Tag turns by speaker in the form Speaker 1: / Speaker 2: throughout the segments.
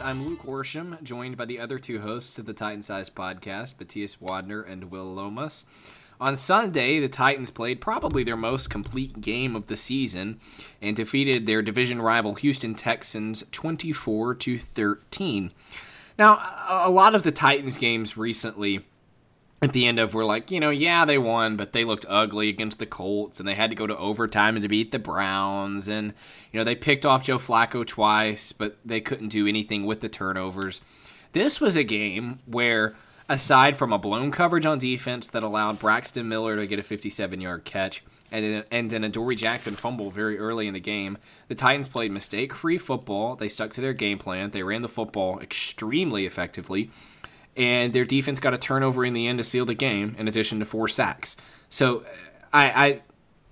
Speaker 1: Podcast. I'm Luke Worsham, joined by the other two hosts of the Titan Sized Podcast, Matthias Wadner and Will Lomas. On Sunday, the Titans played probably their most complete game of the season and defeated their division rival Houston Texans 24 to 13. Now, a lot of the Titans games recently at the end of were like, you know, yeah, they won, but they looked ugly against the Colts and they had to go to overtime and to beat the Browns and you know, they picked off Joe Flacco twice, but they couldn't do anything with the turnovers. This was a game where aside from a blown coverage on defense that allowed Braxton Miller to get a 57-yard catch and then, and then Adoree Jackson fumble very early in the game, the Titans played mistake-free football. They stuck to their game plan. They ran the football extremely effectively and their defense got a turnover in the end to seal the game, in addition to four sacks. So, I, I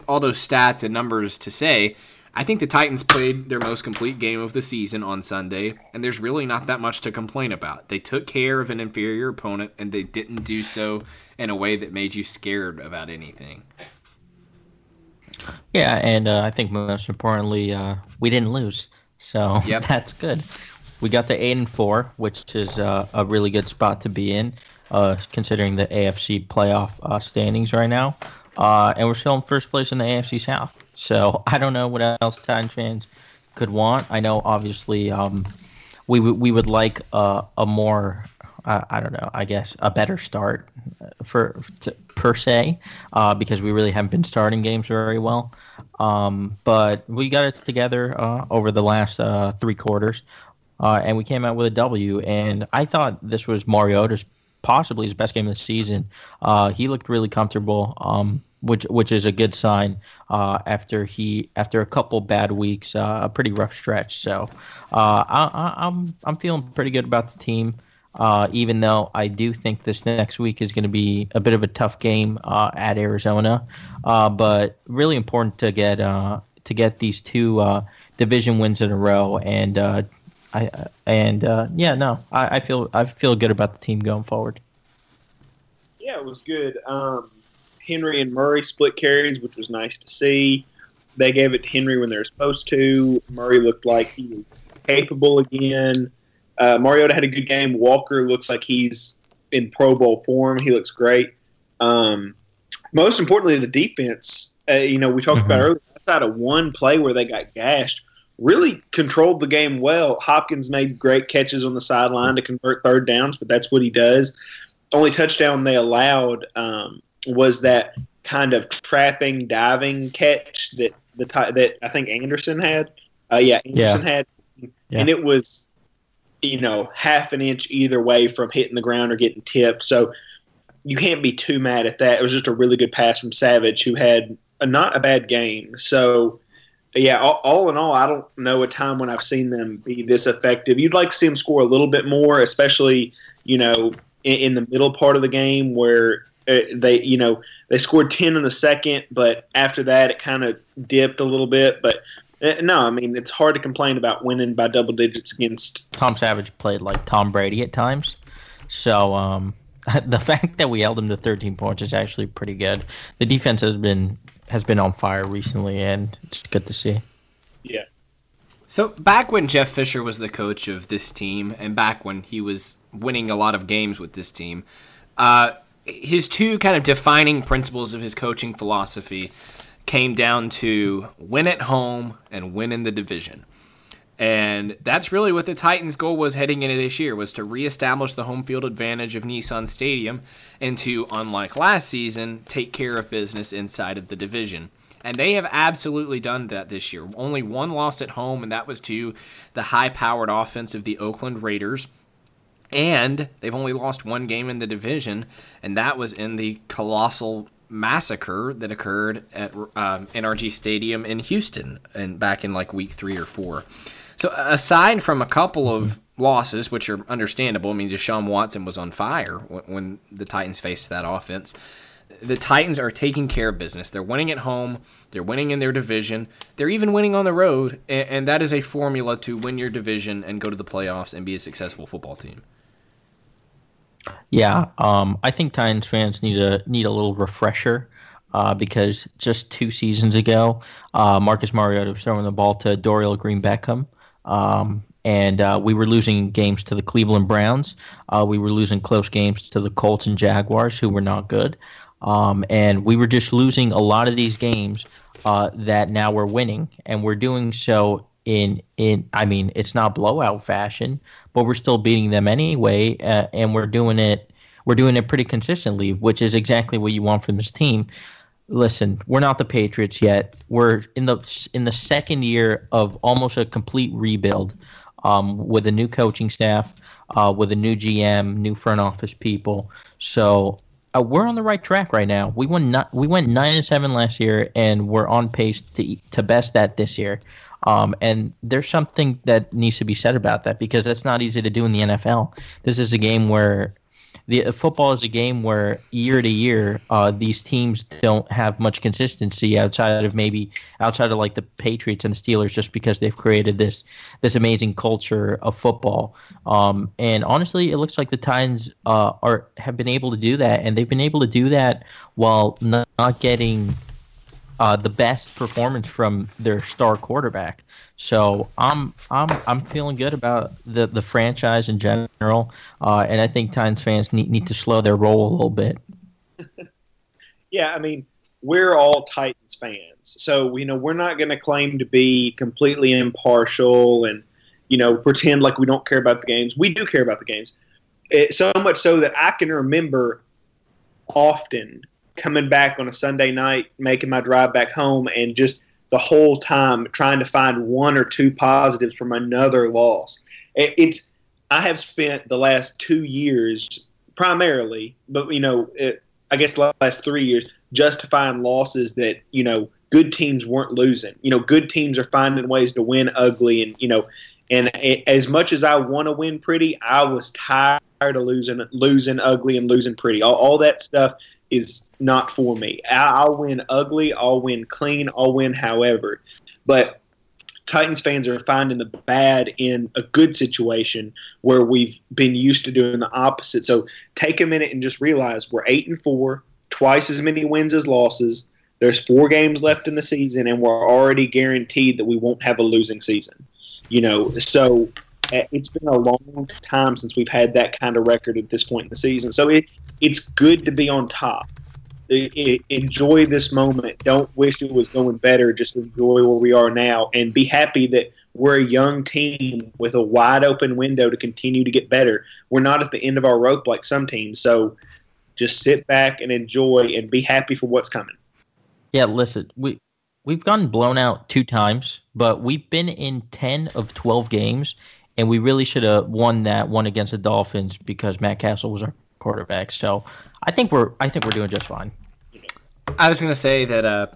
Speaker 1: all those stats and numbers to say, I think the Titans played their most complete game of the season on Sunday, and there's really not that much to complain about. They took care of an inferior opponent, and they didn't do so in a way that made you scared about anything.
Speaker 2: Yeah, and uh, I think most importantly, uh, we didn't lose, so
Speaker 1: Yep.
Speaker 2: that's good. We got the eight and four, which is uh, a really good spot to be in, uh, considering the AFC playoff uh, standings right now, uh, and we're still in first place in the AFC South. So I don't know what else Titans fans could want. I know obviously um, we would we would like uh, a more uh, I don't know I guess a better start for to, per se uh, because we really haven't been starting games very well. Um, but we got it together uh, over the last uh, three quarters, uh, and we came out with a W. And I thought this was Mariota's possibly his best game of the season. Uh, he looked really comfortable. Um, which which is a good sign uh, after he after a couple bad weeks, uh, a pretty rough stretch. So uh, I, I, I'm I'm feeling pretty good about the team. Uh, even though I do think this next week is going to be a bit of a tough game at Arizona, but really important to get uh, to get these two division wins in a row, and I and uh, yeah, no, I, I feel I feel good about the team going forward.
Speaker 3: Yeah, it was good. Um, Henry and Murray split carries, which was nice to see. They gave it to Henry when they were supposed to. Murray looked like he was capable again. Uh, Mariota had a good game. Walker looks like he's in Pro Bowl form. He looks great. Um, most importantly, the defense. Uh, you know, we talked about
Speaker 2: Mhm.
Speaker 3: earlier. Outside of one play where they got gashed, really controlled the game well. Hopkins made great catches on the sideline to convert third downs, but that's what he does. Only touchdown they allowed um, was that kind of trapping diving catch that the that I think Anderson had. Uh, yeah, Anderson had,
Speaker 2: Yeah.
Speaker 3: and it was you know half an inch either way from hitting the ground or getting tipped. So you can't be too mad at that. It was just a really good pass from Savage, who had a, not a bad game. So yeah, all, all in all, I don't know a time when I've seen them be this effective. You'd like to see them score a little bit more, especially you know in, in the middle part of the game where uh, they you know they scored 10 in the second but after that it kind of dipped a little bit but uh, no i mean it's hard to complain about winning by double digits against
Speaker 2: Tom Savage played like Tom Brady at times, so um, the fact that we held them to 13 points is actually pretty good. The defense has been has been on fire recently, and it's good to see.
Speaker 3: Yeah.
Speaker 1: So back when Jeff Fisher was the coach of this team, and back when he was winning a lot of games with this team, uh, his two kind of defining principles of his coaching philosophy came down to win at home and win in the division. And that's really what the Titans' goal was heading into this year was to reestablish the home field advantage of Nissan Stadium and to, unlike last season, take care of business inside of the division. And they have absolutely done that this year. Only one loss at home, and that was to the high powered offense of the Oakland Raiders. And they've only lost one game in the division, and that was in the colossal massacre that occurred at um, NRG Stadium in Houston, and back in like week three or four. So aside from a couple of losses, which are understandable, I mean Deshaun Watson was on fire when, the Titans faced that offense. The Titans are taking care of business. They're winning at home. They're winning in their division. They're even winning on the road, and, and that is a formula to win your division and go to the playoffs and be a successful football team.
Speaker 2: Yeah, um, I think Titans fans need a need a little refresher uh, because just two seasons ago, uh, Marcus Mariota was throwing the ball to Dorial Green Beckham. Um, and uh, we were losing games to the Cleveland Browns. Uh, we were losing close games to the Colts and Jaguars, who were not good. Um, and we were just losing a lot of these games uh, that now we're winning, and we're doing so in in. I mean, it's not blowout fashion, but we're still beating them anyway, uh, and we're doing it. We're doing it pretty consistently, which is exactly what you want from this team listen, we're not the Patriots yet. We're in the in the second year of almost a complete rebuild, um, with a new coaching staff, uh, with a new GM, new front office people. So uh, we're on the right track right now. We won not, we went nine and seven last year, and we're on pace to to best that this year. Um, and there's something that needs to be said about that because that's not easy to do in the NFL. This is a game where the football is a game where year to year uh, these teams don't have much consistency outside of maybe outside of like the Patriots and the Steelers just because they've created this this amazing culture of football. Um, and honestly, it looks like the Titans uh, are have been able to do that, and they've been able to do that while not, not getting uh, the best performance from their star quarterback. So I'm I'm I'm feeling good about the, the franchise in general, uh, and I think Titans fans need need to slow their roll a little bit.
Speaker 3: yeah, I mean we're all Titans fans, so you know we're not going to claim to be completely impartial and you know pretend like we don't care about the games. We do care about the games, it, so much so that I can remember often coming back on a Sunday night, making my drive back home, and just the whole time trying to find one or two positives from another loss. It's I have spent the last two years primarily, but you know, it, I guess the last three years justifying losses that you know good teams weren't losing. You know, good teams are finding ways to win ugly, and you know, and as much as I want to win pretty, I was tired of losing, losing ugly and losing pretty. All, all that stuff is not for me. I'll win ugly, I'll win clean, I'll win however. But Titans fans are finding the bad in a good situation where we've been used to doing the opposite. So take a minute and just realize we're eight and four, twice as many wins as losses. There's four games left in the season, and we're already guaranteed that we won't have a losing season. You know, so Uh, it's been a long time since we've had that kind of record at this point in the season. So it it's good to be on top. enjoy this moment. Don't wish it was going better. Just enjoy where we are now and be happy that we're a young team with a wide open window to continue to get better. We're not at the end of our rope like some teams. So just sit back and enjoy and be happy for what's coming.
Speaker 2: Yeah, listen, we we've gotten blown out two times, but we've been in 10 of 12 games and we really should have won that one against the Dolphins because Matt Cassel was our quarterback. So I think we're I think we're doing just fine.
Speaker 1: I was going to say that uh,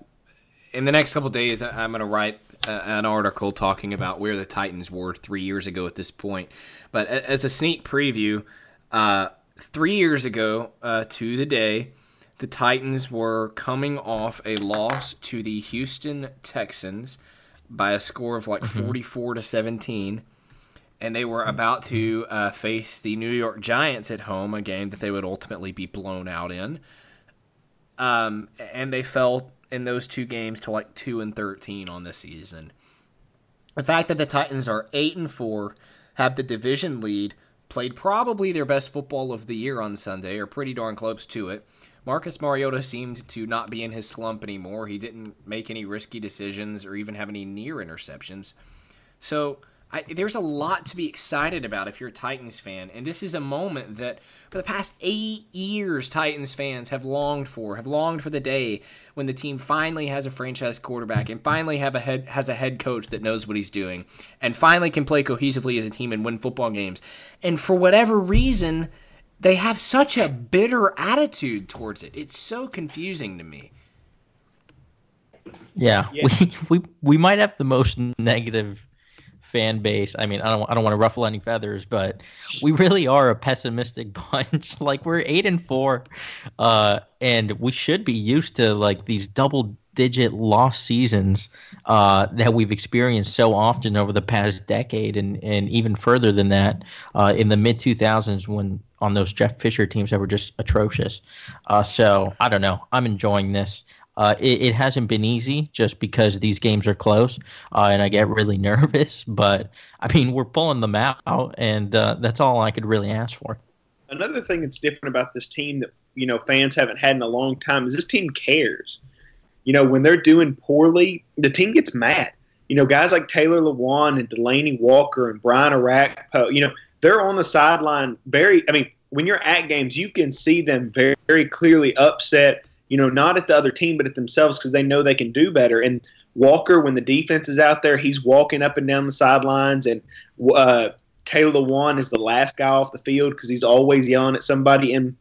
Speaker 1: in the next couple days, I'm going to write uh, an article talking about where the Titans were three years ago at this point. But as a sneak preview, uh, three years ago uh, to the day, the Titans were coming off a loss to the Houston Texans by a score of like mm-hmm. 44 to 17 and they were about to uh, face the New York Giants at home, a game that they would ultimately be blown out in. Um, and they fell in those two games to like two and thirteen on the season. The fact that the Titans are eight and four, have the division lead, played probably their best football of the year on Sunday, or pretty darn close to it. Marcus Mariota seemed to not be in his slump anymore. He didn't make any risky decisions or even have any near interceptions. So I, there's a lot to be excited about if you're a Titans fan, and this is a moment that for the past eight years, Titans fans have longed for, have longed for the day when the team finally has a franchise quarterback and finally have a head has a head coach that knows what he's doing, and finally can play cohesively as a team and win football games. And for whatever reason, they have such a bitter attitude towards it. It's so confusing to me.
Speaker 2: Yeah, yeah. we we we might have the most negative fan base. I mean, I don't I don't want to ruffle any feathers, but we really are a pessimistic bunch. like we're eight and four, uh, and we should be used to like these double digit loss seasons uh, that we've experienced so often over the past decade and, and even further than that uh, in the mid 2000s when on those Jeff Fisher teams that were just atrocious. Uh, so I don't know. I'm enjoying this. Uh, it, it, hasn't been easy just because these games are close, uh, and I get really nervous. But I mean, we're pulling them out, and uh, that's all I could really ask for.
Speaker 3: Another thing that's different about this team that you know fans haven't had in a long time is this team cares. You know, when they're doing poorly, the team gets mad. You know, guys like Taylor Lewan and Delanie Walker and Brian Orakpo, you know, they're on the sideline very. I mean, when you're at games, you can see them very, very clearly upset you know, not at the other team, but at themselves because they know they can do better. And Walker, when the defense is out there, he's walking up and down the sidelines. And uh, Taylor Lewan is the last guy off the field because he's always yelling at somebody. And,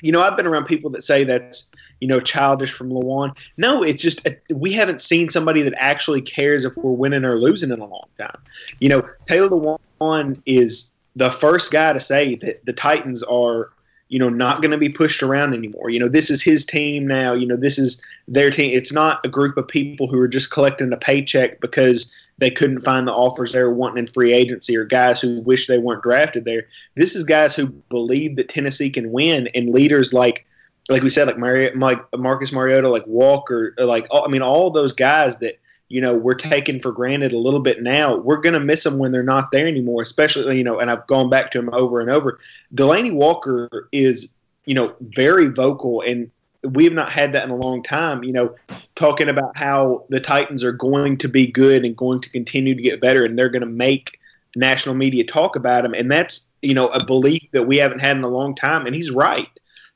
Speaker 3: you know, I've been around people that say that's, you know, childish from Lewan. No, it's just uh, we haven't seen somebody that actually cares if we're winning or losing in a long time. You know, Taylor Lewan is the first guy to say that the Titans are you know, not going to be pushed around anymore. You know, this is his team now. You know, this is their team. It's not a group of people who are just collecting a paycheck because they couldn't find the offers they were wanting in free agency or guys who wish they weren't drafted there. This is guys who believe that Tennessee can win and leaders like like we said, like Mari- like Marcus Mariota, like Walker, uh, like I mean, all those guys that you know we're taking for granted a little bit now. We're to miss them when they're not there anymore. Especially you know, and I've gone back to him over and over. Delanie Walker is you know very vocal, and we have not had that in a long time. You know, talking about how the Titans are going to be good and going to continue to get better, and they're to make national media talk about them, and that's you know a belief that we haven't had in a long time. And he's right.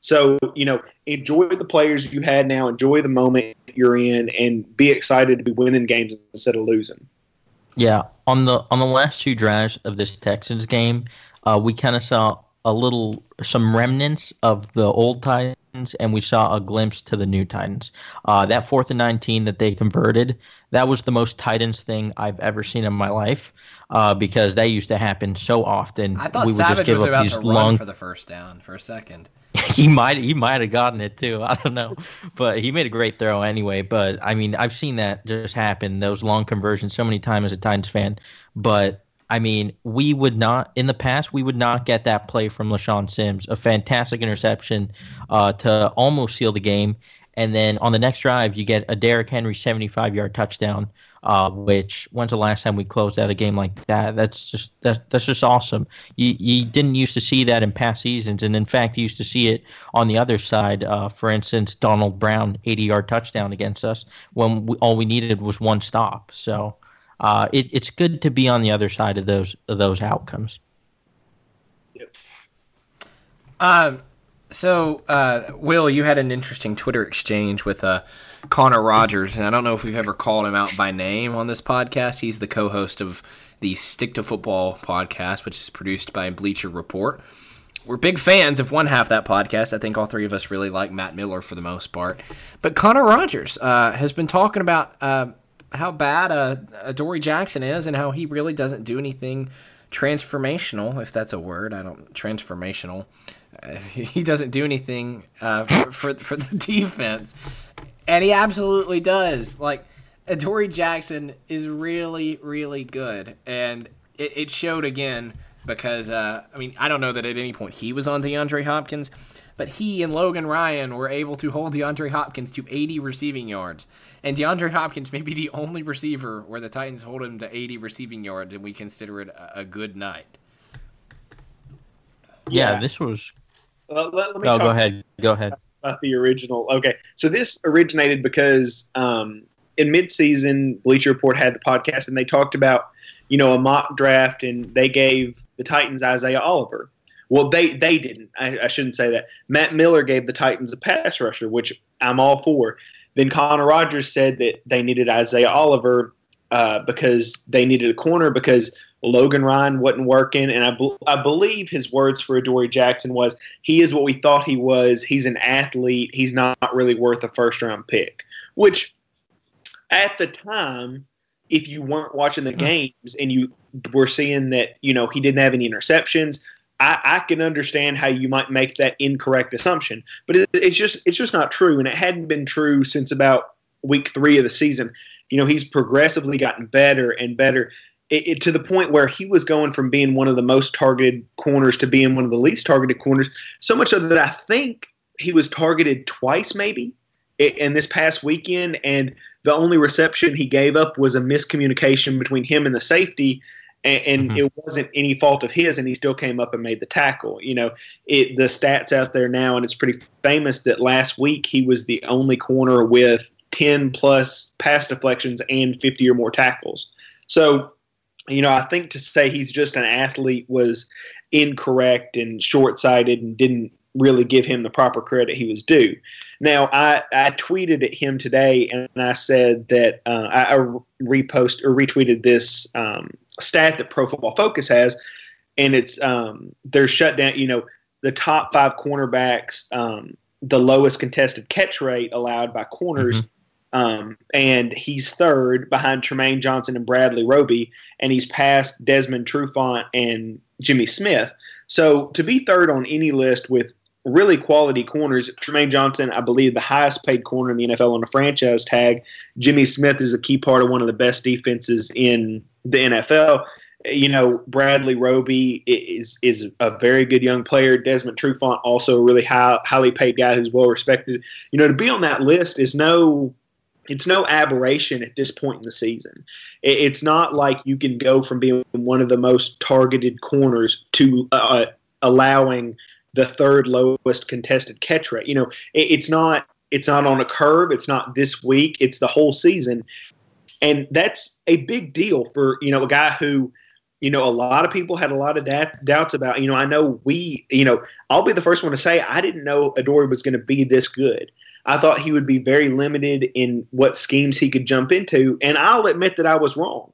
Speaker 3: So, you know, enjoy the players you had now, enjoy the moment you're in, and be excited to be winning games instead of losing.
Speaker 2: Yeah, on the on the last two drives of this Texans game, uh, we kind of saw a little some remnants of the old Titans, and we saw a glimpse to the new Titans. Uh, that fourth and nineteen that they converted, that was the most Titans thing I've ever seen in my life, uh, because that used to happen so often.
Speaker 1: I thought we would Savage just give was up about these to run long... for the first down for a second.
Speaker 2: he might he might have gotten it too. I don't know, but he made a great throw anyway. But I mean, I've seen that just happen those long conversions so many times as a Titans fan. But I mean, we would not in the past we would not get that play from LeShaun Sims, a fantastic interception uh, to almost seal the game, and then on the next drive you get a Derrick Henry 75 yard touchdown uh, which when's the last time we closed out a game like that? That's just that's that's just awesome. You you didn't used to see that in past seasons, and in fact, you used to see it on the other side. Uh, for instance, Donald Brown, 80-yard touchdown against us when we, all we needed was one stop. So uh, it, it's good to be on the other side of those of those outcomes.
Speaker 1: Yep. Um. So, uh, Will, you had an interesting Twitter exchange with uh, Connor Rogers, and I don't know if we've ever called him out by name on this podcast. He's the co-host of the Stick to Football podcast, which is produced by Bleacher Report. We're big fans of one half that podcast. I think all three of us really like Matt Miller for the most part. But Connor Rogers uh, has been talking about uh, how bad uh, Adoree Jackson is and how he really doesn't do anything transformational, if that's a word. I don't transformational. Uh, he doesn't do anything uh, for, for, for the defense and he absolutely does. Like, Adoree Jackson is really, really good, and it, it showed again because uh, I mean I don't know that at any point he was on DeAndre Hopkins, but he and Logan Ryan were able to hold DeAndre Hopkins to 80 receiving yards. And DeAndre Hopkins may be the only receiver where the Titans hold him to 80 receiving yards, and we consider it a, a good night.
Speaker 2: Yeah, yeah. this was.
Speaker 3: Let, let me
Speaker 2: no, go ahead. Go ahead.
Speaker 3: About the original. Okay, so this originated because um, in midseason, Bleacher Report had the podcast, and they talked about you know a mock draft, and they gave the Titans Isaiah Oliver. Well, they they didn't. I, I, shouldn't say that. Matt Miller gave the Titans a pass rusher, which I'm all for. Then Connor Rogers said that they needed Isaiah Oliver uh, because they needed a corner because Logan Ryan wasn't working, and I, I believe his words for Adoree Jackson was, "He is what we thought he was. He's an athlete. He's not really worth a first round pick." Which, at the time, if you weren't watching the hmm. games and you were seeing that you know he didn't have any interceptions, I, I, can understand how you might make that incorrect assumption, but it, it's just it's just not true, and it hadn't been true since about week three of the season. You know, he's progressively gotten better and better it, it, to the point where he was going from being one of the most targeted corners to being one of the least targeted corners. So much so that I think he was targeted twice, maybe in this past weekend, and the only reception he gave up was a miscommunication between him and the safety, and, and mm-hmm. it wasn't any fault of his, and he still came up and made the tackle. You know, it, the stats out there now, and it's pretty famous that last week he was the only corner with 10 plus pass deflections and 50 or more tackles. So, you know, I think to say he's just an athlete was incorrect and short sighted and didn't really give him the proper credit he was due. Now, I, I tweeted at him today and I said that uh, I, I repost or retweeted this um, stat that Pro Football Focus has, and it's um, they're shut down. You know, the top five cornerbacks, um, the lowest contested catch rate allowed by corners. Mm-hmm. Um, and he's third behind Trumaine Johnson and Bradley Roby, and he's passed Desmond Trufant and Jimmy Smith. So to be third on any list with really quality corners. Trumaine Johnson, I believe, the highest paid corner in the NFL on a franchise tag. Jimmy Smith is a key part of one of the best defenses in the NFL. You know, Bradley Roby is is a very good young player. Desmond Trufant, also a really high, highly paid guy who's well respected. You know, to be on that list is no it's no aberration at this point in the season. It's not like you can go from being one of the most targeted corners to uh, allowing the third lowest contested catch rate. You know, it's not it's not on a curve. It's not this week. It's the whole season, and that's a big deal for you know a guy who you know, a lot of people had a lot of da- doubts about. You know, I know we, you know, I'll be the first one to say I didn't know Adoree was going to be this good. I thought he would be very limited in what schemes he could jump into, and I'll admit that I was wrong.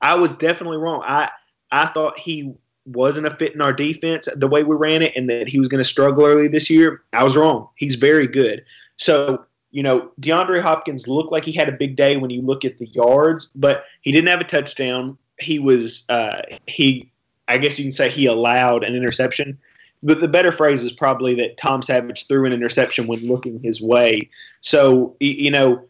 Speaker 3: I was definitely wrong. I I thought he wasn't a fit in our defense the way we ran it and that he was going to struggle early this year, I was wrong. He's very good. So, you know, DeAndre Hopkins looked like he had a big day when you look at the yards, but he didn't have a touchdown. He was, uh, he, I guess you can say he allowed an interception. But the better phrase is probably that Tom Savage threw an interception when looking his way. So, you know,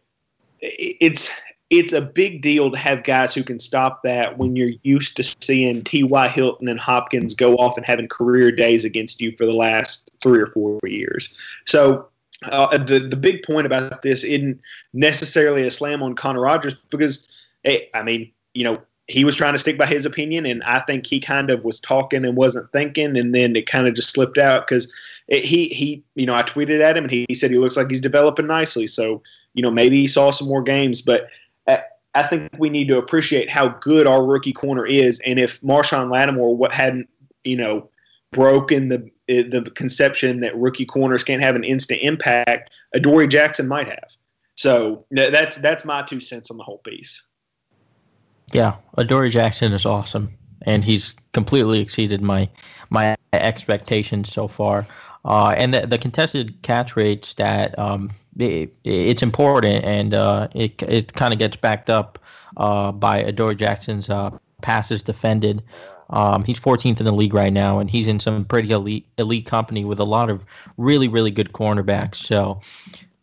Speaker 3: it's it's a big deal to have guys who can stop that when you're used to seeing T.Y. Hilton and Hopkins go off and having career days against you for the last three or four years. So uh, the the big point about this isn't necessarily a slam on Connor Rogers because, I mean, you know, he was trying to stick by his opinion, and I think he kind of was talking and wasn't thinking, and then it kind of just slipped out because he he you know I tweeted at him and he, he said he looks like he's developing nicely, so you know maybe he saw some more games, but uh, I think we need to appreciate how good our rookie corner is, and if Marshon Lattimore what hadn't you know broken the uh, the conception that rookie corners can't have an instant impact, Adoree Jackson might have. So that's that's my two cents on the whole piece.
Speaker 2: Yeah, Adoree Jackson is awesome, and he's completely exceeded my my expectations so far. Uh, and the, the contested catch rate stat um, it, it's important, and uh, it it kind of gets backed up uh, by Adoree Jackson's uh, passes defended. Um, he's 14th in the league right now, and he's in some pretty elite elite company with a lot of really really good cornerbacks. So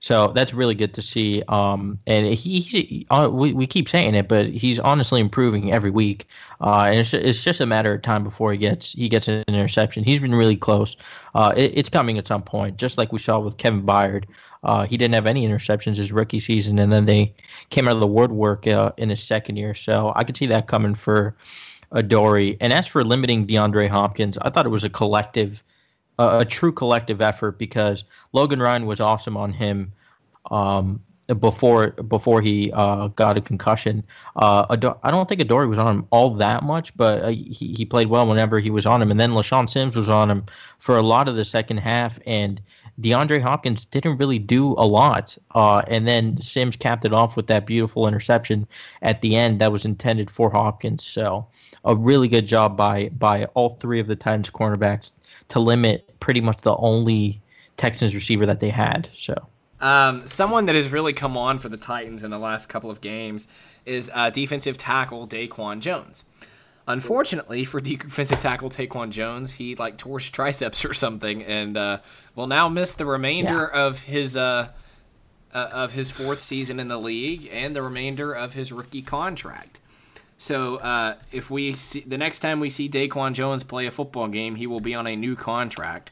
Speaker 2: So that's really good to see. Um, and he, he uh, we, we keep saying it, but he's honestly improving every week. Uh, and it's, it's just a matter of time before he gets he gets an interception. He's been really close. Uh, it, it's coming at some point, just like we saw with Kevin Byard. Uh, he didn't have any interceptions his rookie season, and then they came out of the woodwork uh, in his second year. So I could see that coming for Adoree. And as for limiting DeAndre Hopkins, I thought it was a collective a, a true collective effort because Logan Ryan was awesome on him um, before before he uh, got a concussion. Uh, I don't think Adoree was on him all that much, but uh, he he played well whenever he was on him. And then LeShaun Sims was on him for a lot of the second half, and DeAndre Hopkins didn't really do a lot. Uh, and then Sims capped it off with that beautiful interception at the end that was intended for Hopkins. So a really good job by by all three of the Titans cornerbacks to limit pretty much the only Texans receiver that they had. So.
Speaker 1: Um, someone that has really come on for the Titans in the last couple of games is uh, defensive tackle Daquan Jones. Unfortunately for defensive tackle Daquan Jones, he like tore his triceps or something, and uh, will now miss the remainder yeah. of his uh, uh, of his fourth season in the league and the remainder of his rookie contract. So uh, if we see the next time we see Daquan Jones play a football game, he will be on a new contract.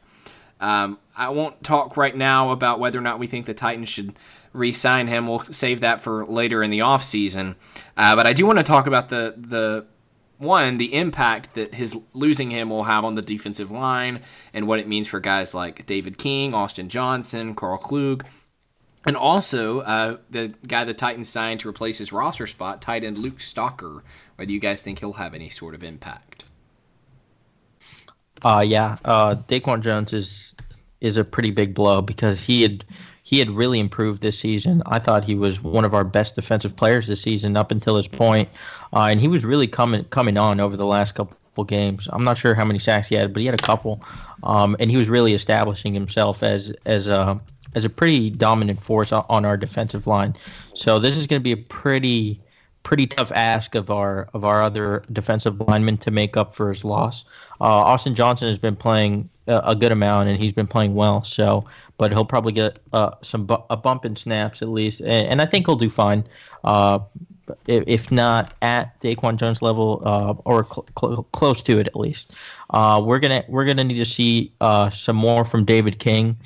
Speaker 1: Um, I won't talk right now about whether or not we think the Titans should re-sign him. We'll save that for later in the offseason. Uh, but I do want to talk about the the one the impact that his losing him will have on the defensive line and what it means for guys like David King, Austin Johnson, Carl Klug, and also, uh, the guy the Titans signed to replace his roster spot, tight end Luke Stocker. Whether you guys think he'll have any sort of impact?
Speaker 2: Uh, yeah, uh, Daquan Jones is is a pretty big blow because he had he had really improved this season. I thought he was one of our best defensive players this season up until this point, uh, and he was really coming coming on over the last couple games. I'm not sure how many sacks he had, but he had a couple, um, and he was really establishing himself as as a as a pretty dominant force on our defensive line. So this is going to be a pretty pretty tough ask of our of our other defensive linemen to make up for his loss. Uh, Austin Johnson has been playing a, a, good amount and he's been playing well. So, but he'll probably get uh, some bu- a bump in snaps at least, and, and I think he'll do fine. Uh, if not at Daquan Jones level uh, or cl- cl- close to it at least. Uh, we're gonna we're gonna need to see uh, some more from David King,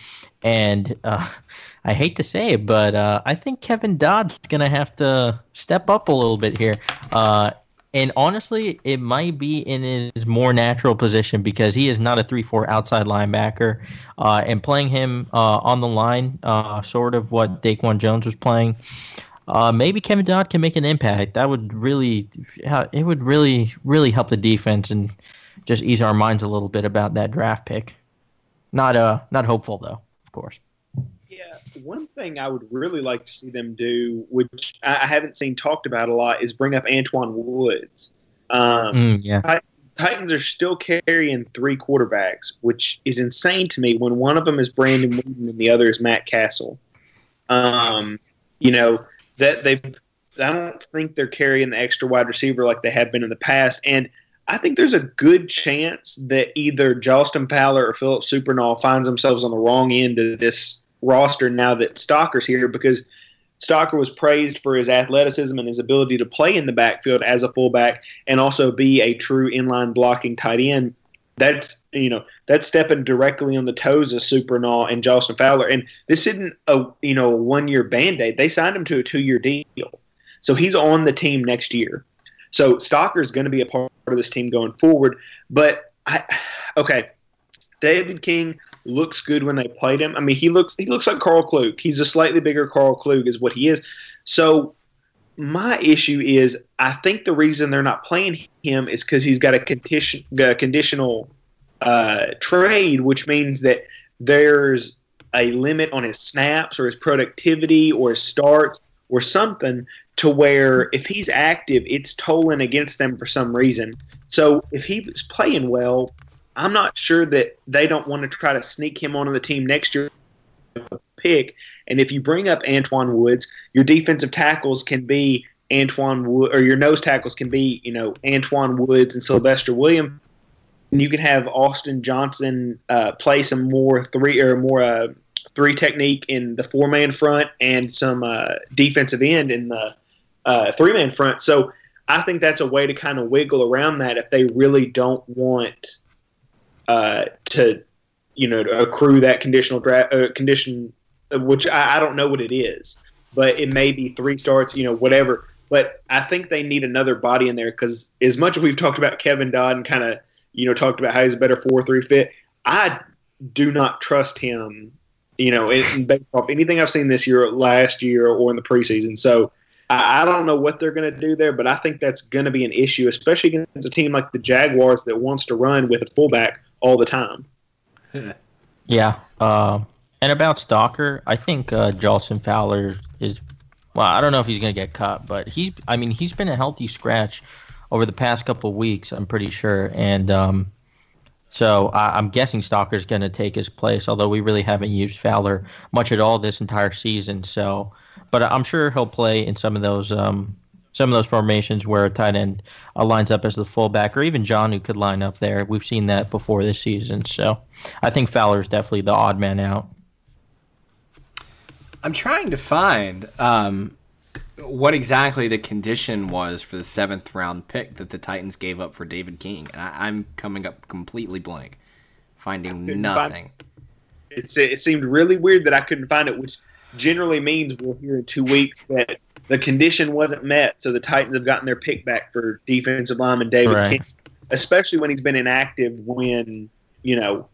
Speaker 2: and uh, I hate to say it, but uh, I think Kevin Dodd's gonna have to step up a little bit here. Uh, and honestly, it might be in his more natural position because he is not a three-four outside linebacker, and playing him on the line, sort of what Daquan Jones was playing uh, maybe Kevin Dodd can make an impact. That would really, it would really, really help the defense and just ease our minds a little bit about that draft pick. Not uh, not hopeful though, of course.
Speaker 3: Yeah, one thing I would really like to see them do, which I haven't seen talked about a lot, is bring up Antwaun Woods. Um,
Speaker 2: mm, yeah.
Speaker 3: Titans are still carrying three quarterbacks, which is insane to me when one of them is Brandon Weeden and the other is Matt Cassel, Um, you know, that they I don't think they're carrying the extra wide receiver like they have been in the past. And I think there's a good chance that either Jalston Fowler or Phillip Supernaw finds themselves on the wrong end of this roster now that Stocker's here because Stocker was praised for his athleticism and his ability to play in the backfield as a fullback and also be a true inline blocking tight end that's you know that's stepping directly on the toes of Supernaw and Jalston Fowler. And this isn't a you know one year band aid. They signed him to a two year deal, so he's on the team next year. So Stocker is going to be a part of this team going forward. But I, okay, David King looks good when they played him. I mean, he looks he looks like Carl Klug. He's a slightly bigger Carl Klug, is what he is. So my issue is I think the reason they're not playing him is because he's got a condition, a conditional uh, trade, which means that there's a limit on his snaps or his productivity or his starts or something to where if he's active, it's tolling against them for some reason. So if he's playing well, I'm not sure that they don't want to try to sneak him onto the team next year pick. And if you bring up Antwaun Woods, your defensive tackles can be Antwaun Wood, or your nose tackles can be, you know, Antwaun Woods and Sylvester Williams. And you can have Austin Johnson uh, play some more three or more uh, three technique in the four man front and some uh, defensive end in the uh, three man front. So I think that's a way to kind of wiggle around that if they really don't want uh, to, you know, accrue that conditional draft uh, condition, which I, I don't know what it is, but it may be three starts, you know, whatever. But I think they need another body in there because as much as we've talked about Kevin Dodd and kind of, you know, talked about how he's a better four three fit, I do not trust him. You know, in, based off anything I've seen this year, last year, or in the preseason. So I, I don't know what they're going to do there, but I think that's going to be an issue, especially against a team like the Jaguars that wants to run with a fullback all the time.
Speaker 2: yeah. Uh, and about Stocker, I think uh, Jalston Fowler is. Well, I don't know if he's going to get cut, but he's. I mean, he's been a healthy scratch over the past couple weeks. I'm pretty sure, and um, so I, am guessing Stocker's going to take his place, although we really haven't used Fowler much at all this entire season. So, but I'm sure he'll play in some of those um, some of those formations where a tight end uh, lines up as the fullback, or even Jonnu could line up there. We've seen that before this season. So I think Fowler's definitely the odd man out.
Speaker 1: I'm trying to find um, what exactly the condition was for the seventh round pick that the Titans gave up for David King. And I, am coming up completely blank, finding nothing. Find,
Speaker 3: it's it seemed really weird that I couldn't find it, which generally means we'll hear in two weeks that the condition wasn't met, so the Titans have gotten their pick back for defensive lineman David right. King, especially when he's been inactive. When you know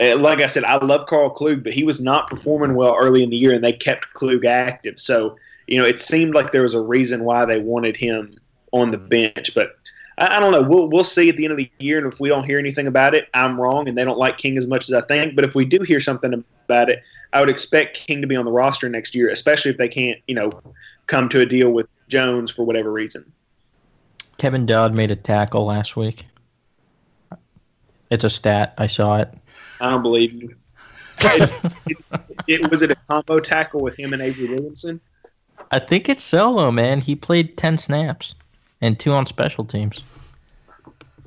Speaker 3: like I said, I love Carl Klug, but he was not performing well early in the year, and they kept Klug active. So, you know, it seemed like there was a reason why they wanted him on the bench. But I, I, don't know. We'll we'll see at the end of the year, and if we don't hear anything about it, I'm wrong, and they don't like King as much as I think. But if we do hear something about it, I would expect King to be on the roster next year, especially if they can't, you know, come to a deal with Jones for whatever reason.
Speaker 2: Kevin Dodd made a tackle last week. It's a stat. I saw it.
Speaker 3: I don't believe you. it, it, it, was it a combo tackle with him and Avery Williamson?
Speaker 2: I think it's solo, man. He played ten snaps and two on special teams.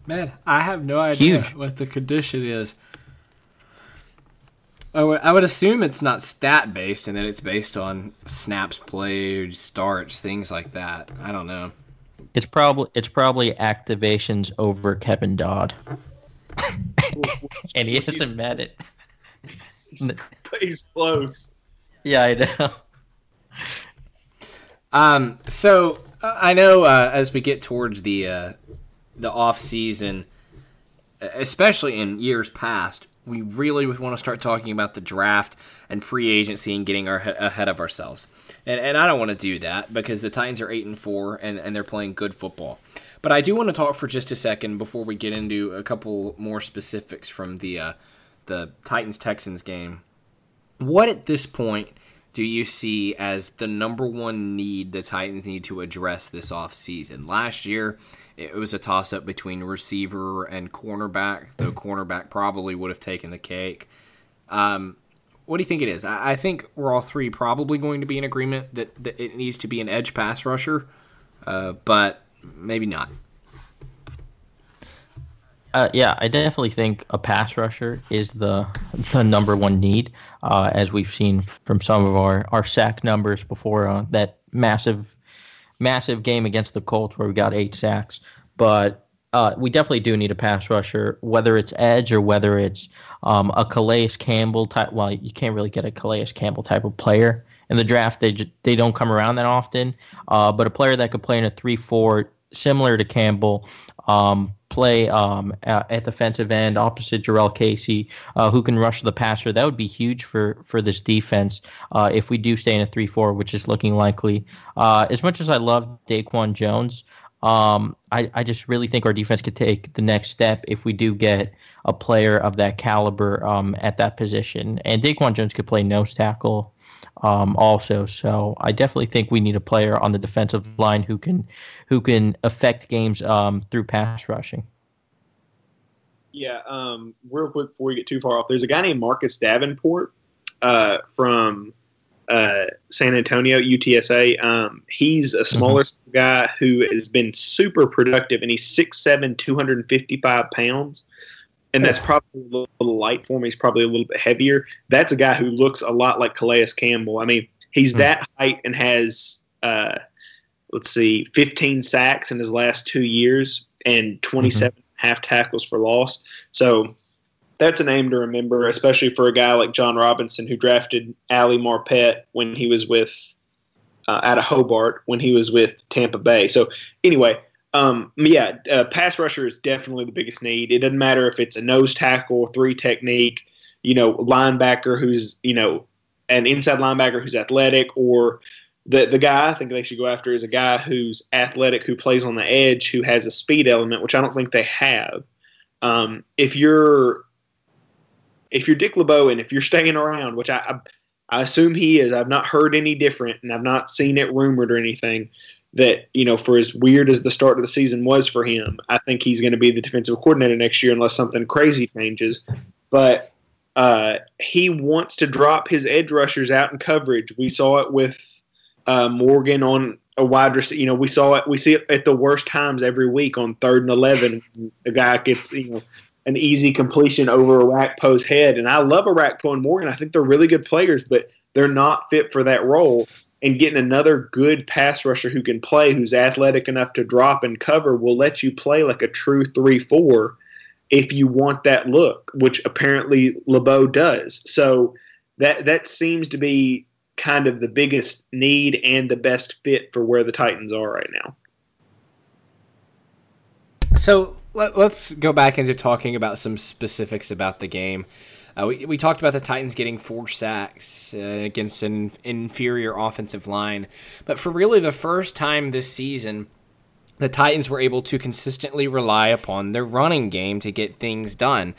Speaker 1: Man, I have no idea Huge. what the condition is. I would, I would assume it's not stat based and that it's based on snaps played, starts, things like that. I don't know.
Speaker 2: It's probably it's probably activations over Kevin Dodd. and he hasn't met it.
Speaker 3: He's, close.
Speaker 2: Yeah, I know.
Speaker 1: Um, so uh, I know uh, as we get towards the uh, the off season, especially in years past, we really want to start talking about the draft and free agency and getting our, ahead of ourselves. And, and I don't want to do that because the Titans are eight and four and, and they're playing good football. But I do want to talk for just a second before we get into a couple more specifics from the uh, the Titans Texans game. What at this point do you see as the number one need the Titans need to address this offseason? Last year, it was a toss up between receiver and cornerback, though cornerback probably would have taken the cake. Um, what do you think it is? I, I, think we're all three probably going to be in agreement that, that it needs to be an edge pass rusher, uh, but maybe not.
Speaker 2: Uh, yeah, I definitely think a pass rusher is the the number one need, uh, as we've seen from some of our, our sack numbers before uh, that massive massive game against the Colts where we got eight sacks. But uh, we definitely do need a pass rusher, whether it's edge or whether it's um, a Calais Campbell type. Well, you can't really get a Calais Campbell type of player in the draft. They they don't come around that often. Uh, but a player that could play in a three-four similar to Campbell. Um, play um, at defensive end opposite Jurrell Casey, uh, who can rush the passer. That would be huge for for this defense uh, if we do stay in a three-four, which is looking likely. Uh, as much as I love Daquan Jones, um, I, I just really think our defense could take the next step if we do get a player of that caliber um, at that position. And Daquan Jones could play nose tackle um, also. So I definitely think we need a player on the defensive line who can who can affect games um, through pass rushing.
Speaker 3: Yeah, um, real quick before we get too far off, there's a guy named Marcus Davenport uh, from uh, San Antonio UTSA. Um, he's a smaller mm-hmm. guy who has been super productive, and he's 6'7", 255 pounds. And that's probably a little, little light for him. He's probably a little bit heavier. That's a guy who looks a lot like Calais Campbell. I mean, he's mm. that height and has, uh, let's see, 15 sacks in his last two years and 27 mm-hmm. half tackles for loss. So that's a name to remember, especially for a guy like Jon Robinson who drafted Ali Marpet when he was with uh, out of Hobart when he was with Tampa Bay. So anyway, um, yeah, uh, pass rusher is definitely the biggest need. It doesn't matter if it's a nose tackle, three technique, you know, linebacker who's you know an inside linebacker who's athletic, or the the guy I think they should go after is a guy who's athletic, who plays on the edge, who has a speed element, which I don't think they have. Um, if you're if you're Dick LeBeau and if you're staying around, which I, I I assume he is, I've not heard any different, and I've not seen it rumored or anything that you know for as weird as the start of the season was for him i think he's going to be the defensive coordinator next year unless something crazy changes. But uh, he wants to drop his edge rushers out in coverage. We saw it with uh, morgan on a wide receiver you know we saw it we see it at the worst times every week on third and 11 the guy gets you know an easy completion over Orakpo's head. And i love Orakpo and morgan. I think they're really good players but they're not fit for that role and getting another good pass rusher who can play, who's athletic enough to drop and cover, will let you play like a true 3 4 if you want that look, which apparently LeBeau does. So that, that seems to be kind of the biggest need and the best fit for where the Titans are right now.
Speaker 1: So let, us go back into talking about some specifics about the game. Uh, we, we talked about the Titans getting four sacks uh, against an inferior offensive line, but for really the first time this season, the Titans were able to consistently rely upon their running game to get things done.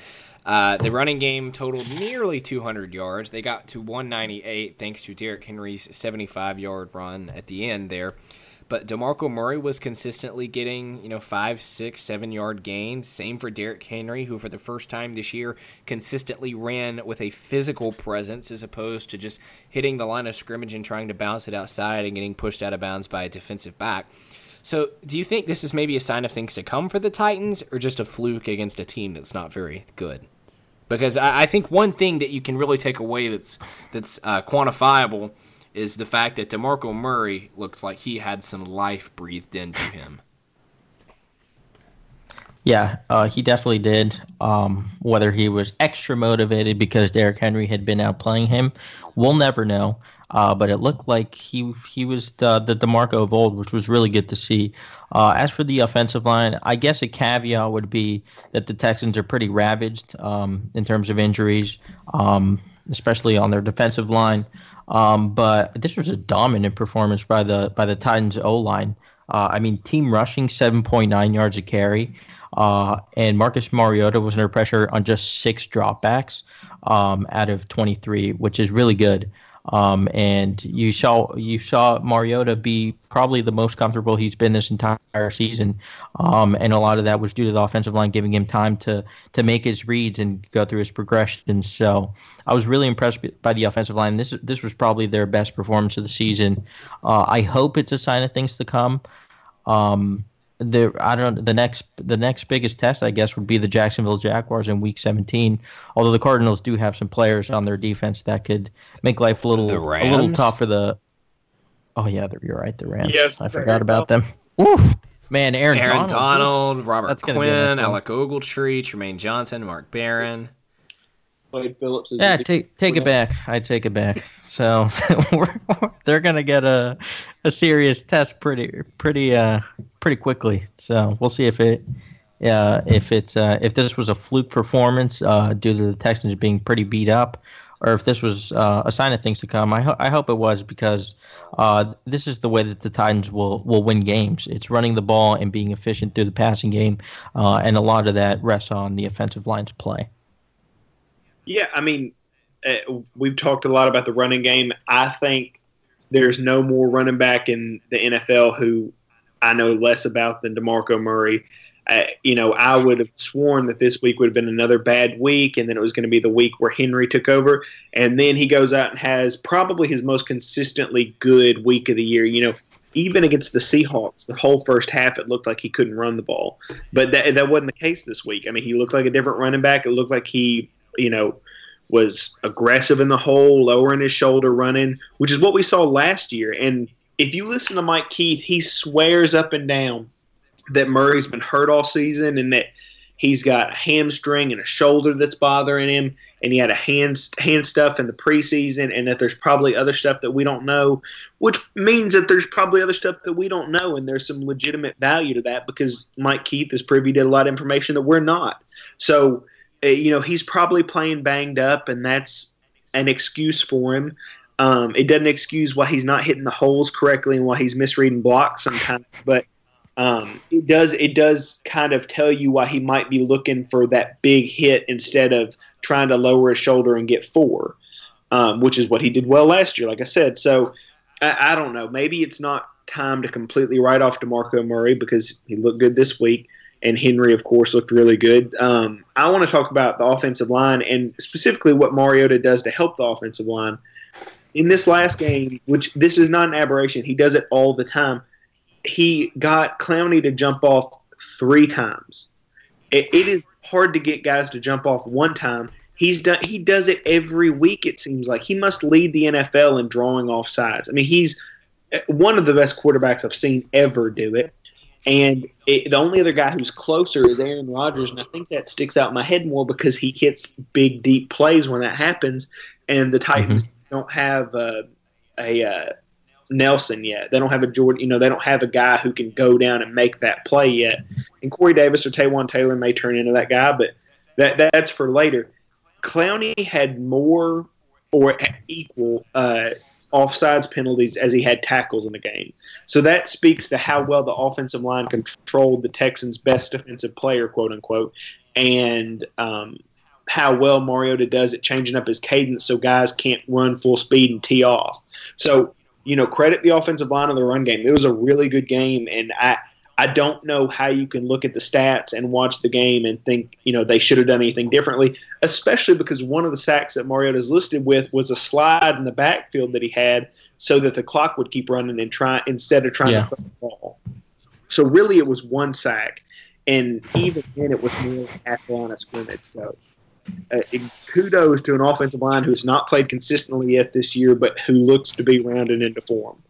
Speaker 1: Uh, the running game totaled nearly 200 yards. They got to 198 thanks to Derrick Henry's 75 yard run at the end there. But DeMarco Murray was consistently getting, you know, five, six, seven yard gains. Same for Derrick Henry, who for the first time this year consistently ran with a physical presence as opposed to just hitting the line of scrimmage and trying to bounce it outside and getting pushed out of bounds by a defensive back. So, do you think this is maybe a sign of things to come for the Titans, or just a fluke against a team that's not very good? Because I, I think one thing that you can really take away that's that's uh, quantifiable is the fact that DeMarco Murray looks like he had some life breathed into him.
Speaker 2: Yeah, uh, he definitely did. Um, whether he was extra motivated because Derrick Henry had been out playing him, we'll never know. Uh, but it looked like he he was the the Demarco of old, which was really good to see. Uh, as for the offensive line, I guess a caveat would be that the Texans are pretty ravaged um, in terms of injuries, um, especially on their defensive line. Um, but this was a dominant performance by the by the Titans O line. Uh, I mean, team rushing 7.9 yards a carry, uh, and Marcus Mariota was under pressure on just six dropbacks um, out of 23, which is really good. Um, and you saw you saw Mariota be probably the most comfortable he's been this entire season, um, and a lot of that was due to the offensive line giving him time to to make his reads and go through his progressions. So I was really impressed by the offensive line. This this was probably their best performance of the season. Uh, I hope it's a sign of things to come. Um, the I don't know the next the next biggest test I guess would be the Jacksonville Jaguars in Week 17. Although the Cardinals do have some players on their defense that could make life a little a little tough for the. Oh yeah, you're right. The Rams. Yes, I forgot about them. Oof, man, Aaron,
Speaker 1: Aaron
Speaker 2: Donald,
Speaker 1: Donald Robert That's Quinn, Alec Ogletree, Trumaine Johnson, Mark Barron.
Speaker 3: Wade Phillips.
Speaker 2: yeah, take take it back. I take it back. So they're gonna get a a serious test pretty pretty uh pretty quickly. So we'll see if it uh, if it's uh, if this was a fluke performance uh, due to the Texans being pretty beat up, or if this was uh, a sign of things to come. I, ho- I hope it was because uh, this is the way that the Titans will will win games. It's running the ball and being efficient through the passing game, uh, and a lot of that rests on the offensive line's play.
Speaker 3: Yeah, I mean, uh, we've talked a lot about the running game. I think there's no more running back in the NFL who I know less about than DeMarco Murray. Uh, you know, I would have sworn that this week would have been another bad week, and then it was going to be the week where Henry took over. And then he goes out and has probably his most consistently good week of the year. You know, even against the Seahawks, the whole first half it looked like he couldn't run the ball. But that that wasn't the case this week. I mean, he looked like a different running back. It looked like he, you know, was aggressive in the hole, lowering his shoulder, running, which is what we saw last year. And if you listen to Mike Keith, he swears up and down that Murray's been hurt all season and that he's got a hamstring and a shoulder that's bothering him, and he had a hand hand stuff in the preseason, and that there's probably other stuff that we don't know, which means that there's probably other stuff that we don't know, and there's some legitimate value to that because Mike Keith is privy to a lot of information that we're not. So, you know, he's probably playing banged up, and that's an excuse for him. Um, it doesn't excuse why he's not hitting the holes correctly and why he's misreading blocks sometimes, but um, it does it does kind of tell you why he might be looking for that big hit instead of trying to lower his shoulder and get four, um, which is what he did well last year, like I said. So I, I, don't know. Maybe it's not time to completely write off DeMarco Murray because he looked good this week, and Henry, of course, looked really good. Um, I want to talk about the offensive line and specifically what Mariota does to help the offensive line. In this last game, which this is not an aberration, he does it all the time he got Clowney to jump off three times. It, it is hard to get guys to jump off one time. He's done. He does it every week. It seems like he must lead the NFL in drawing off sides. I mean, he's eh, one of the best quarterbacks I've seen ever do it. And it, the only other guy who's closer is Aaron Rodgers, and I think that sticks out in my head more because he hits big, deep plays when that happens. And the Titans mm-hmm. don't have uh, a, uh, Nelson yet. They don't have a Jordan, you know, they don't have a guy who can go down and make that play yet. And Corey Davis or Taywan Taylor may turn into that guy, but that that's for later. Clowney had more or equal uh, offsides penalties as he had tackles in the game. So that speaks to how well the offensive line controlled the Texans' best defensive player, quote unquote, and um, how well Mariota does it changing up his cadence so guys can't run full speed and tee off. So you know, credit the offensive line of the run game. It was a really good game, and I I don't know how you can look at the stats and watch the game and think, you know, they should have done anything differently, especially because one of the sacks that Mariota is listed with was a slide in the backfield that he had so that the clock would keep running and try instead of trying yeah. to throw the ball. So really it was one sack. And even then it was more at line of scrimmage. So uh, kudos to an offensive line who has not played consistently yet this year, but who looks to be rounded into form.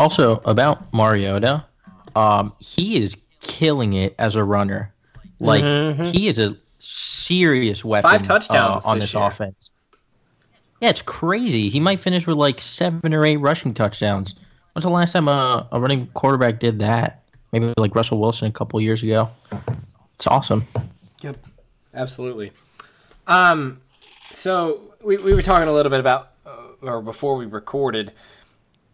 Speaker 2: Also, about Mariota, um, he is killing it as a runner. Like mm-hmm. he is a serious weapon.
Speaker 1: Five touchdowns
Speaker 2: uh, on this,
Speaker 1: this
Speaker 2: offense. Yeah, it's crazy. He might finish with like seven or eight rushing touchdowns. When's the last time a, a running quarterback did that? Maybe like Russell Wilson a couple years ago. It's awesome.
Speaker 1: Yep. Absolutely. Um, so we, we were talking a little bit about, uh, or before we recorded,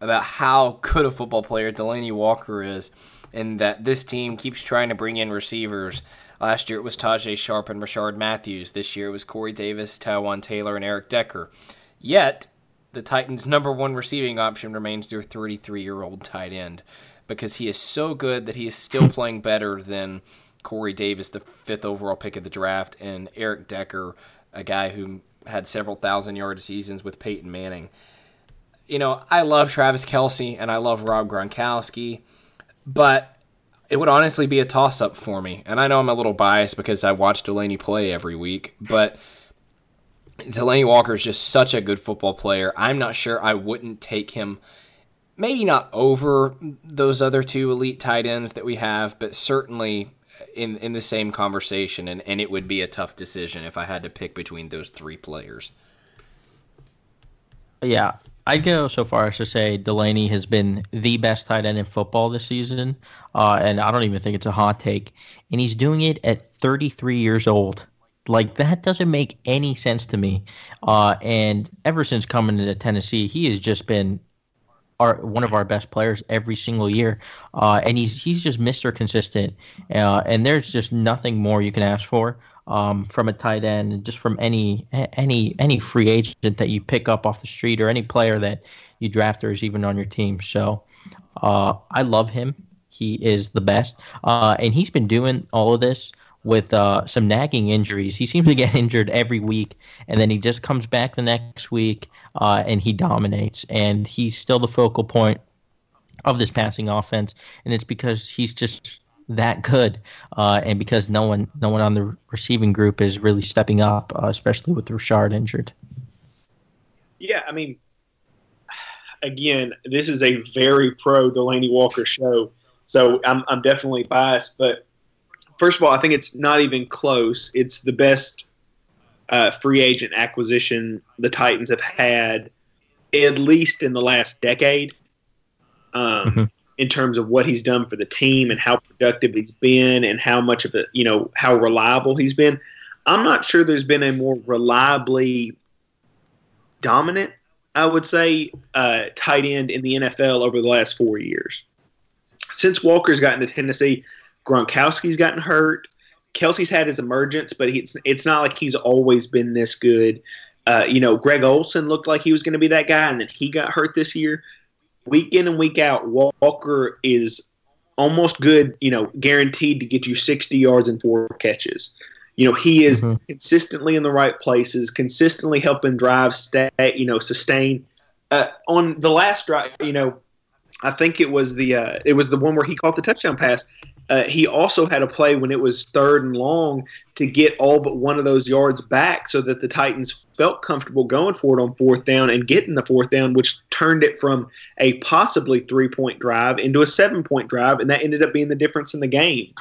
Speaker 1: about how good a football player Delanie Walker is, and that this team keeps trying to bring in receivers. Last year it was Tajae Sharpe and Rishard Matthews. This year it was Corey Davis, Taywan Taylor, and Eric Decker. Yet, the Titans' number one receiving option remains their 33 year old tight end because he is so good that he is still playing better than Corey Davis, the fifth overall pick of the draft, and Eric Decker, a guy who had several thousand yard seasons with Peyton Manning. You know, I love Travis Kelce and I love Rob Gronkowski, but it would honestly be a toss up for me. And I know I'm a little biased because I watch Delanie play every week, but Delanie Walker is just such a good football player. I'm not sure I wouldn't take him maybe not over those other two elite tight ends that we have, but certainly in in the same conversation, and, and it would be a tough decision if I had to pick between those three players.
Speaker 2: Yeah, I'd go so far as to say Delanie has been the best tight end in football this season, uh, and I don't even think it's a hot take. And he's doing it at 33 years old. Like that doesn't make any sense to me. Uh, and ever since coming to Tennessee, he has just been our one of our best players every single year, uh, and he's he's just Mister Consistent, uh, and there's just nothing more you can ask for um, from a tight end, just from any any any free agent that you pick up off the street or any player that you draft or is even on your team. So uh, I love him. He is the best, uh, and he's been doing all of this with uh, some nagging injuries. He seems to get injured every week, and then he just comes back the next week uh, and he dominates. And he's still the focal point of this passing offense, and it's because he's just that good, uh, and because no one no one on the receiving group is really stepping up, uh, especially with Rishard injured.
Speaker 3: Yeah, I mean, again, this is a very pro Delanie Walker show, so I'm I'm definitely biased. But first of all, I think it's not even close. It's the best uh, free agent acquisition the Titans have had, at least in the last decade. Um, mm-hmm. In terms of what he's done for the team and how productive he's been, and how much of a you know, how reliable he's been, I'm not sure there's been a more reliably dominant, I would say, uh, tight end in the NFL over the last four years. Since Walker's gotten to Tennessee, Gronkowski's gotten hurt. Kelce's had his emergence, but it's it's not like he's always been this good. Uh, you know, Greg Olsen looked like he was going to be that guy, and then he got hurt this year. Week in and week out, Walker is almost good. You know, guaranteed to get you sixty yards and four catches. You know, he is mm-hmm. consistently in the right places, consistently helping drive, stay, you know, sustain. Uh, on the last drive, you know, I think it was the uh, it was the one where he caught the touchdown pass. Uh, he also had a play when it was third and long to get all but one of those yards back so that the Titans felt comfortable going for it on fourth down and getting the fourth down, which turned it from a possibly three point drive into a seven point drive, and that ended up being the difference in the game.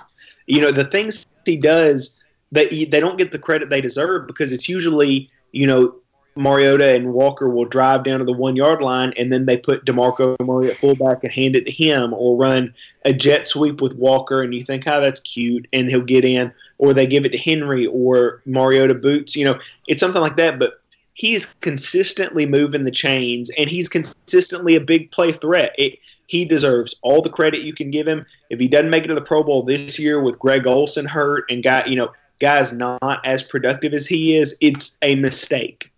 Speaker 3: You know, the things he does they they don't get the credit they deserve because it's usually you know Mariota and Walker will drive down to the one yard line and then they put Demarco Murray at fullback and hand it to him or run a jet sweep with Walker and you think, oh, that's cute and he'll get in or they give it to Henry or Mariota boots. You know, it's something like that. But he is consistently moving the chains and he's consistently a big play threat. It, he deserves all the credit you can give him. If he doesn't make it to the Pro Bowl this year with Greg Olsen hurt and got, you know, guys not as productive as he is, it's a mistake.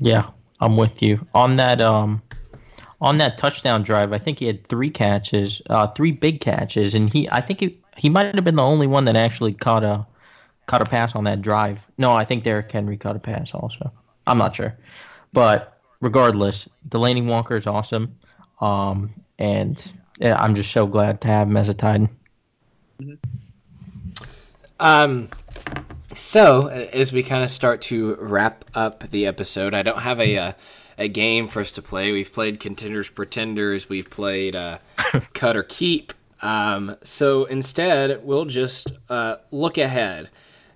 Speaker 2: Yeah, I'm with you on that. Um, on that touchdown drive, I think he had three catches, uh, three big catches, and he, I think he, he might have been the only one that actually caught a, caught a pass on that drive. No, I think Derrick Henry caught a pass also. I'm not sure, but regardless, Delanie Walker is awesome, um, and yeah, I'm just so glad to have him as a Titan. Mm-hmm.
Speaker 1: Um, so as we kind of start to wrap up the episode, I don't have a uh, a game for us to play. We've played Contenders Pretenders. We've played uh, Cut or Keep. Um, so instead, we'll just uh, look ahead,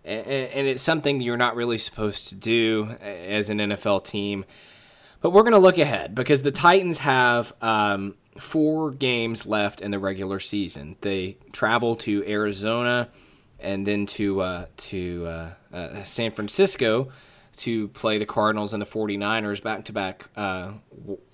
Speaker 1: and, and it's something you're not really supposed to do as an NFL team. But we're going to look ahead because the Titans have um, four games left in the regular season. They travel to Arizona and then to uh, to uh, uh, San Francisco to play the Cardinals and the 49ers back to back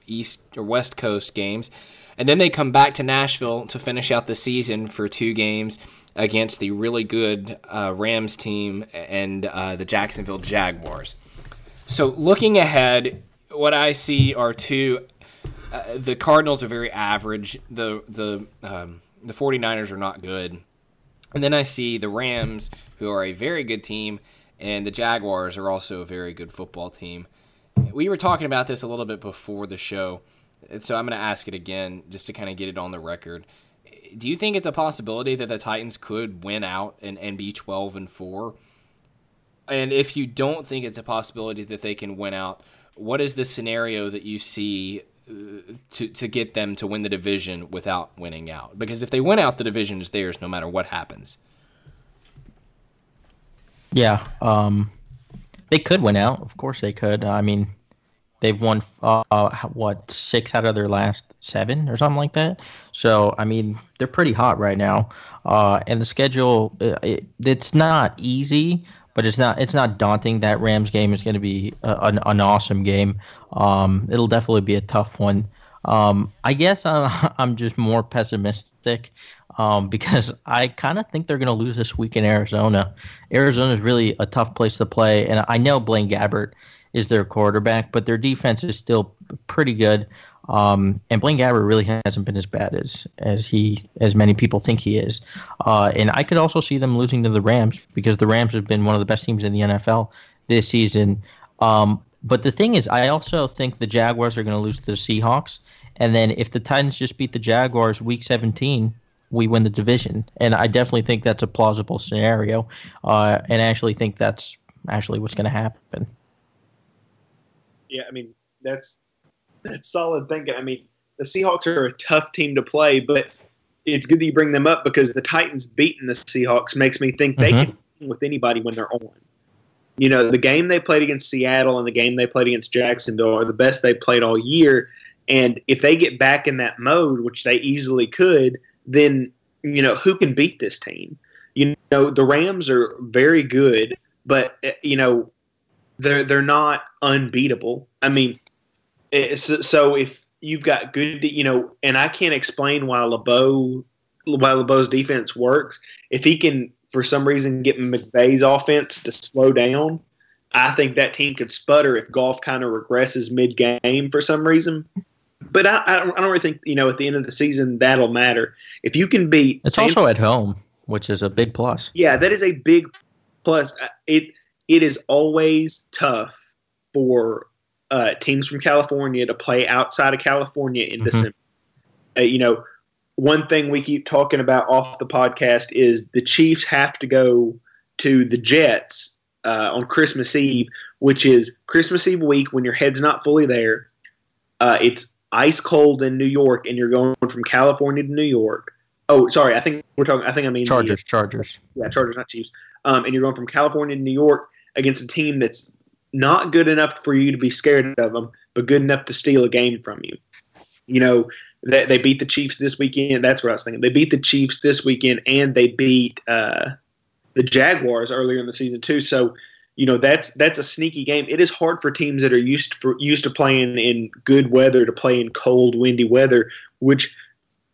Speaker 1: East or West Coast games. And then they come back to Nashville to finish out the season for two games against the really good uh, Rams team and uh, the Jacksonville Jaguars. So looking ahead, what I see are two. Uh, the Cardinals are very average. The the um, the 49ers are not good. And then I see the Rams, who are a very good team, and the Jaguars are also a very good football team. We were talking about this a little bit before the show, so I'm going to ask it again just to kind of get it on the record. Do you think it's a possibility that the Titans could win out and, and be 12 and 4? And if you don't think it's a possibility that they can win out, what is the scenario that you see to to get them to win the division without winning out. Because if they win out, the division is theirs no matter what happens.
Speaker 2: Yeah, um, they could win out. Of course, they could. I mean, they've won uh, what six out of their last seven or something like that. So I mean, they're pretty hot right now. Uh, and the schedule, it, it's not easy, but it's not it's not daunting. That Rams game is going to be a, an, an awesome game. Um, it'll definitely be a tough one. Um, I guess I'm, I'm just more pessimistic um, because I kind of think they're going to lose this week in Arizona. Arizona is really a tough place to play, and I know Blaine Gabbert is their quarterback, but their defense is still pretty good. Um, and Blaine Gabbert really hasn't been as bad as as he as many people think he is. Uh, and I could also see them losing to the Rams because the Rams have been one of the best teams in the NFL this season. Um, But the thing is, I also think the Jaguars are going to lose to the Seahawks. And then if the Titans just beat the Jaguars week 17, we win the division. And I definitely think that's a plausible scenario. Uh, and I actually think that's actually what's going to happen.
Speaker 3: Yeah, I mean, that's that's solid thinking. I mean, the Seahawks are a tough team to play, but it's good that you bring them up because the Titans beating the Seahawks makes me think they
Speaker 2: Mhm.
Speaker 3: can with anybody when they're on. You know, the game they played against Seattle and the game they played against Jacksonville are the best they played all year. And if they get back in that mode, which they easily could, then you know who can beat this team? You know, the Rams are very good, but uh, you know they're they're not unbeatable. I mean, eh, it's, so if you've got good, you know, and I can't explain why LeBeau why LeBeau's defense works. If he can, for some reason, get McVay's offense to slow down, I think that team could sputter if Goff kind of regresses mid game for some reason. But I, I, don't, I don't really think you know at the end of the season that'll matter. If you can beat,
Speaker 2: It's
Speaker 3: San-
Speaker 2: also at home, which is a big plus.
Speaker 3: yeah, that is a big plus. It it is always tough for uh, teams from California to play outside of California in
Speaker 2: Mhm.
Speaker 3: December. Uh, you know, one thing we keep talking about off the podcast is the Chiefs have to go to the Jets uh, on Christmas Eve, which is Christmas Eve week when your head's not fully there. Uh, it's ice cold in New York, and you're going from California to New York. Oh, sorry, I think we're talking. I think I mean
Speaker 2: Chargers, Chargers.
Speaker 3: yeah, Chargers, not Chiefs. Um, and you're going from California to New York against a team that's not good enough for you to be scared of them, but good enough to steal a game from you. You know, they, they beat the Chiefs this weekend. That's what I was thinking. They beat the Chiefs this weekend, and they beat uh, the Jaguars earlier in the season too. So, you know, that's that's a sneaky game. It is hard for teams that are used for used to playing in good weather to play in cold, windy weather, which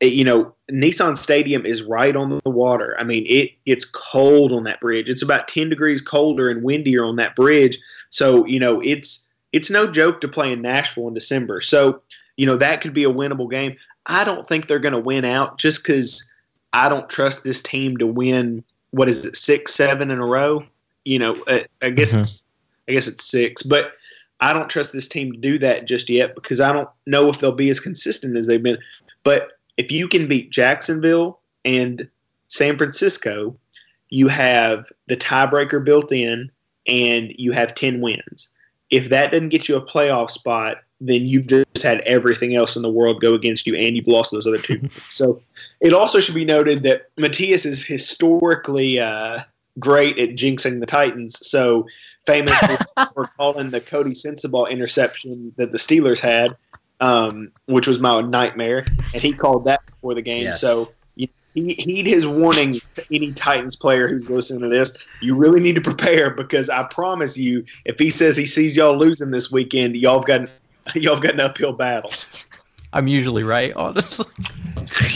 Speaker 3: you know, Nissan Stadium is right on the water. I mean, it it's cold on that bridge. It's about 10 degrees colder and windier on that bridge. So, you know, it's it's no joke to play in Nashville in December. So, you know, that could be a winnable game. I don't think they're going to win out just cuz I don't trust this team to win what is it, 6 7 in a row? You know, uh, I guess
Speaker 2: Mhm.
Speaker 3: it's I guess it's 6, but I don't trust this team to do that just yet because I don't know if they'll be as consistent as they've been. But if you can beat Jacksonville and San Francisco, you have the tiebreaker built in and you have 10 wins. If that doesn't get you a playoff spot, then you've just had everything else in the world go against you and you've lost those other two. so it also should be noted that Matthias is historically uh, great at jinxing the Titans. So famous for, calling the Coty Sensabaugh interception that the Steelers had, um, which was my nightmare, and he called that before the game.
Speaker 1: Yes.
Speaker 3: So you, he heed his warning to any Titans player who's listening to this. You really need to prepare because I promise you, if he says he sees y'all losing this weekend, y'all have got y'all have got an uphill battle.
Speaker 2: I'm usually right, honestly.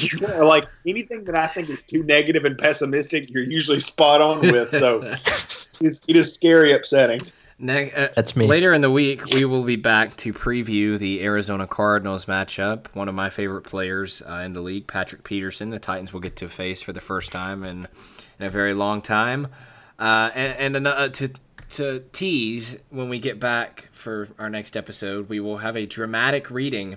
Speaker 3: You know, like anything that I think is too negative and pessimistic, you're usually spot on with. So it's, it is scary upsetting.
Speaker 1: Ne- uh,
Speaker 2: That's me.
Speaker 1: Later in the week, we will be back to preview the Arizona Cardinals matchup. One of my favorite players uh, in the league, Patrick Peterson. The Titans will get to face for the first time in, in a very long time. Uh, and and uh, to to tease when we get back for our next episode, we will have a dramatic reading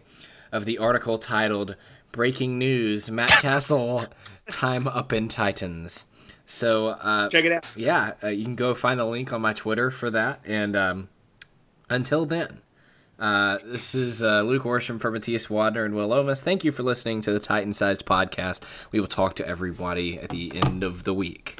Speaker 1: of the article titled "Breaking News: Matt Cassel Time Up in Titans." So uh,
Speaker 3: Check it out.
Speaker 1: yeah, uh, you can go find the link on my Twitter for that. And um, until then, uh, this is uh, Luke Orsham for Matthias Wadner and Will Lomas. Thank you for listening to the Titan Sized Podcast. We will talk to everybody at the end of the week.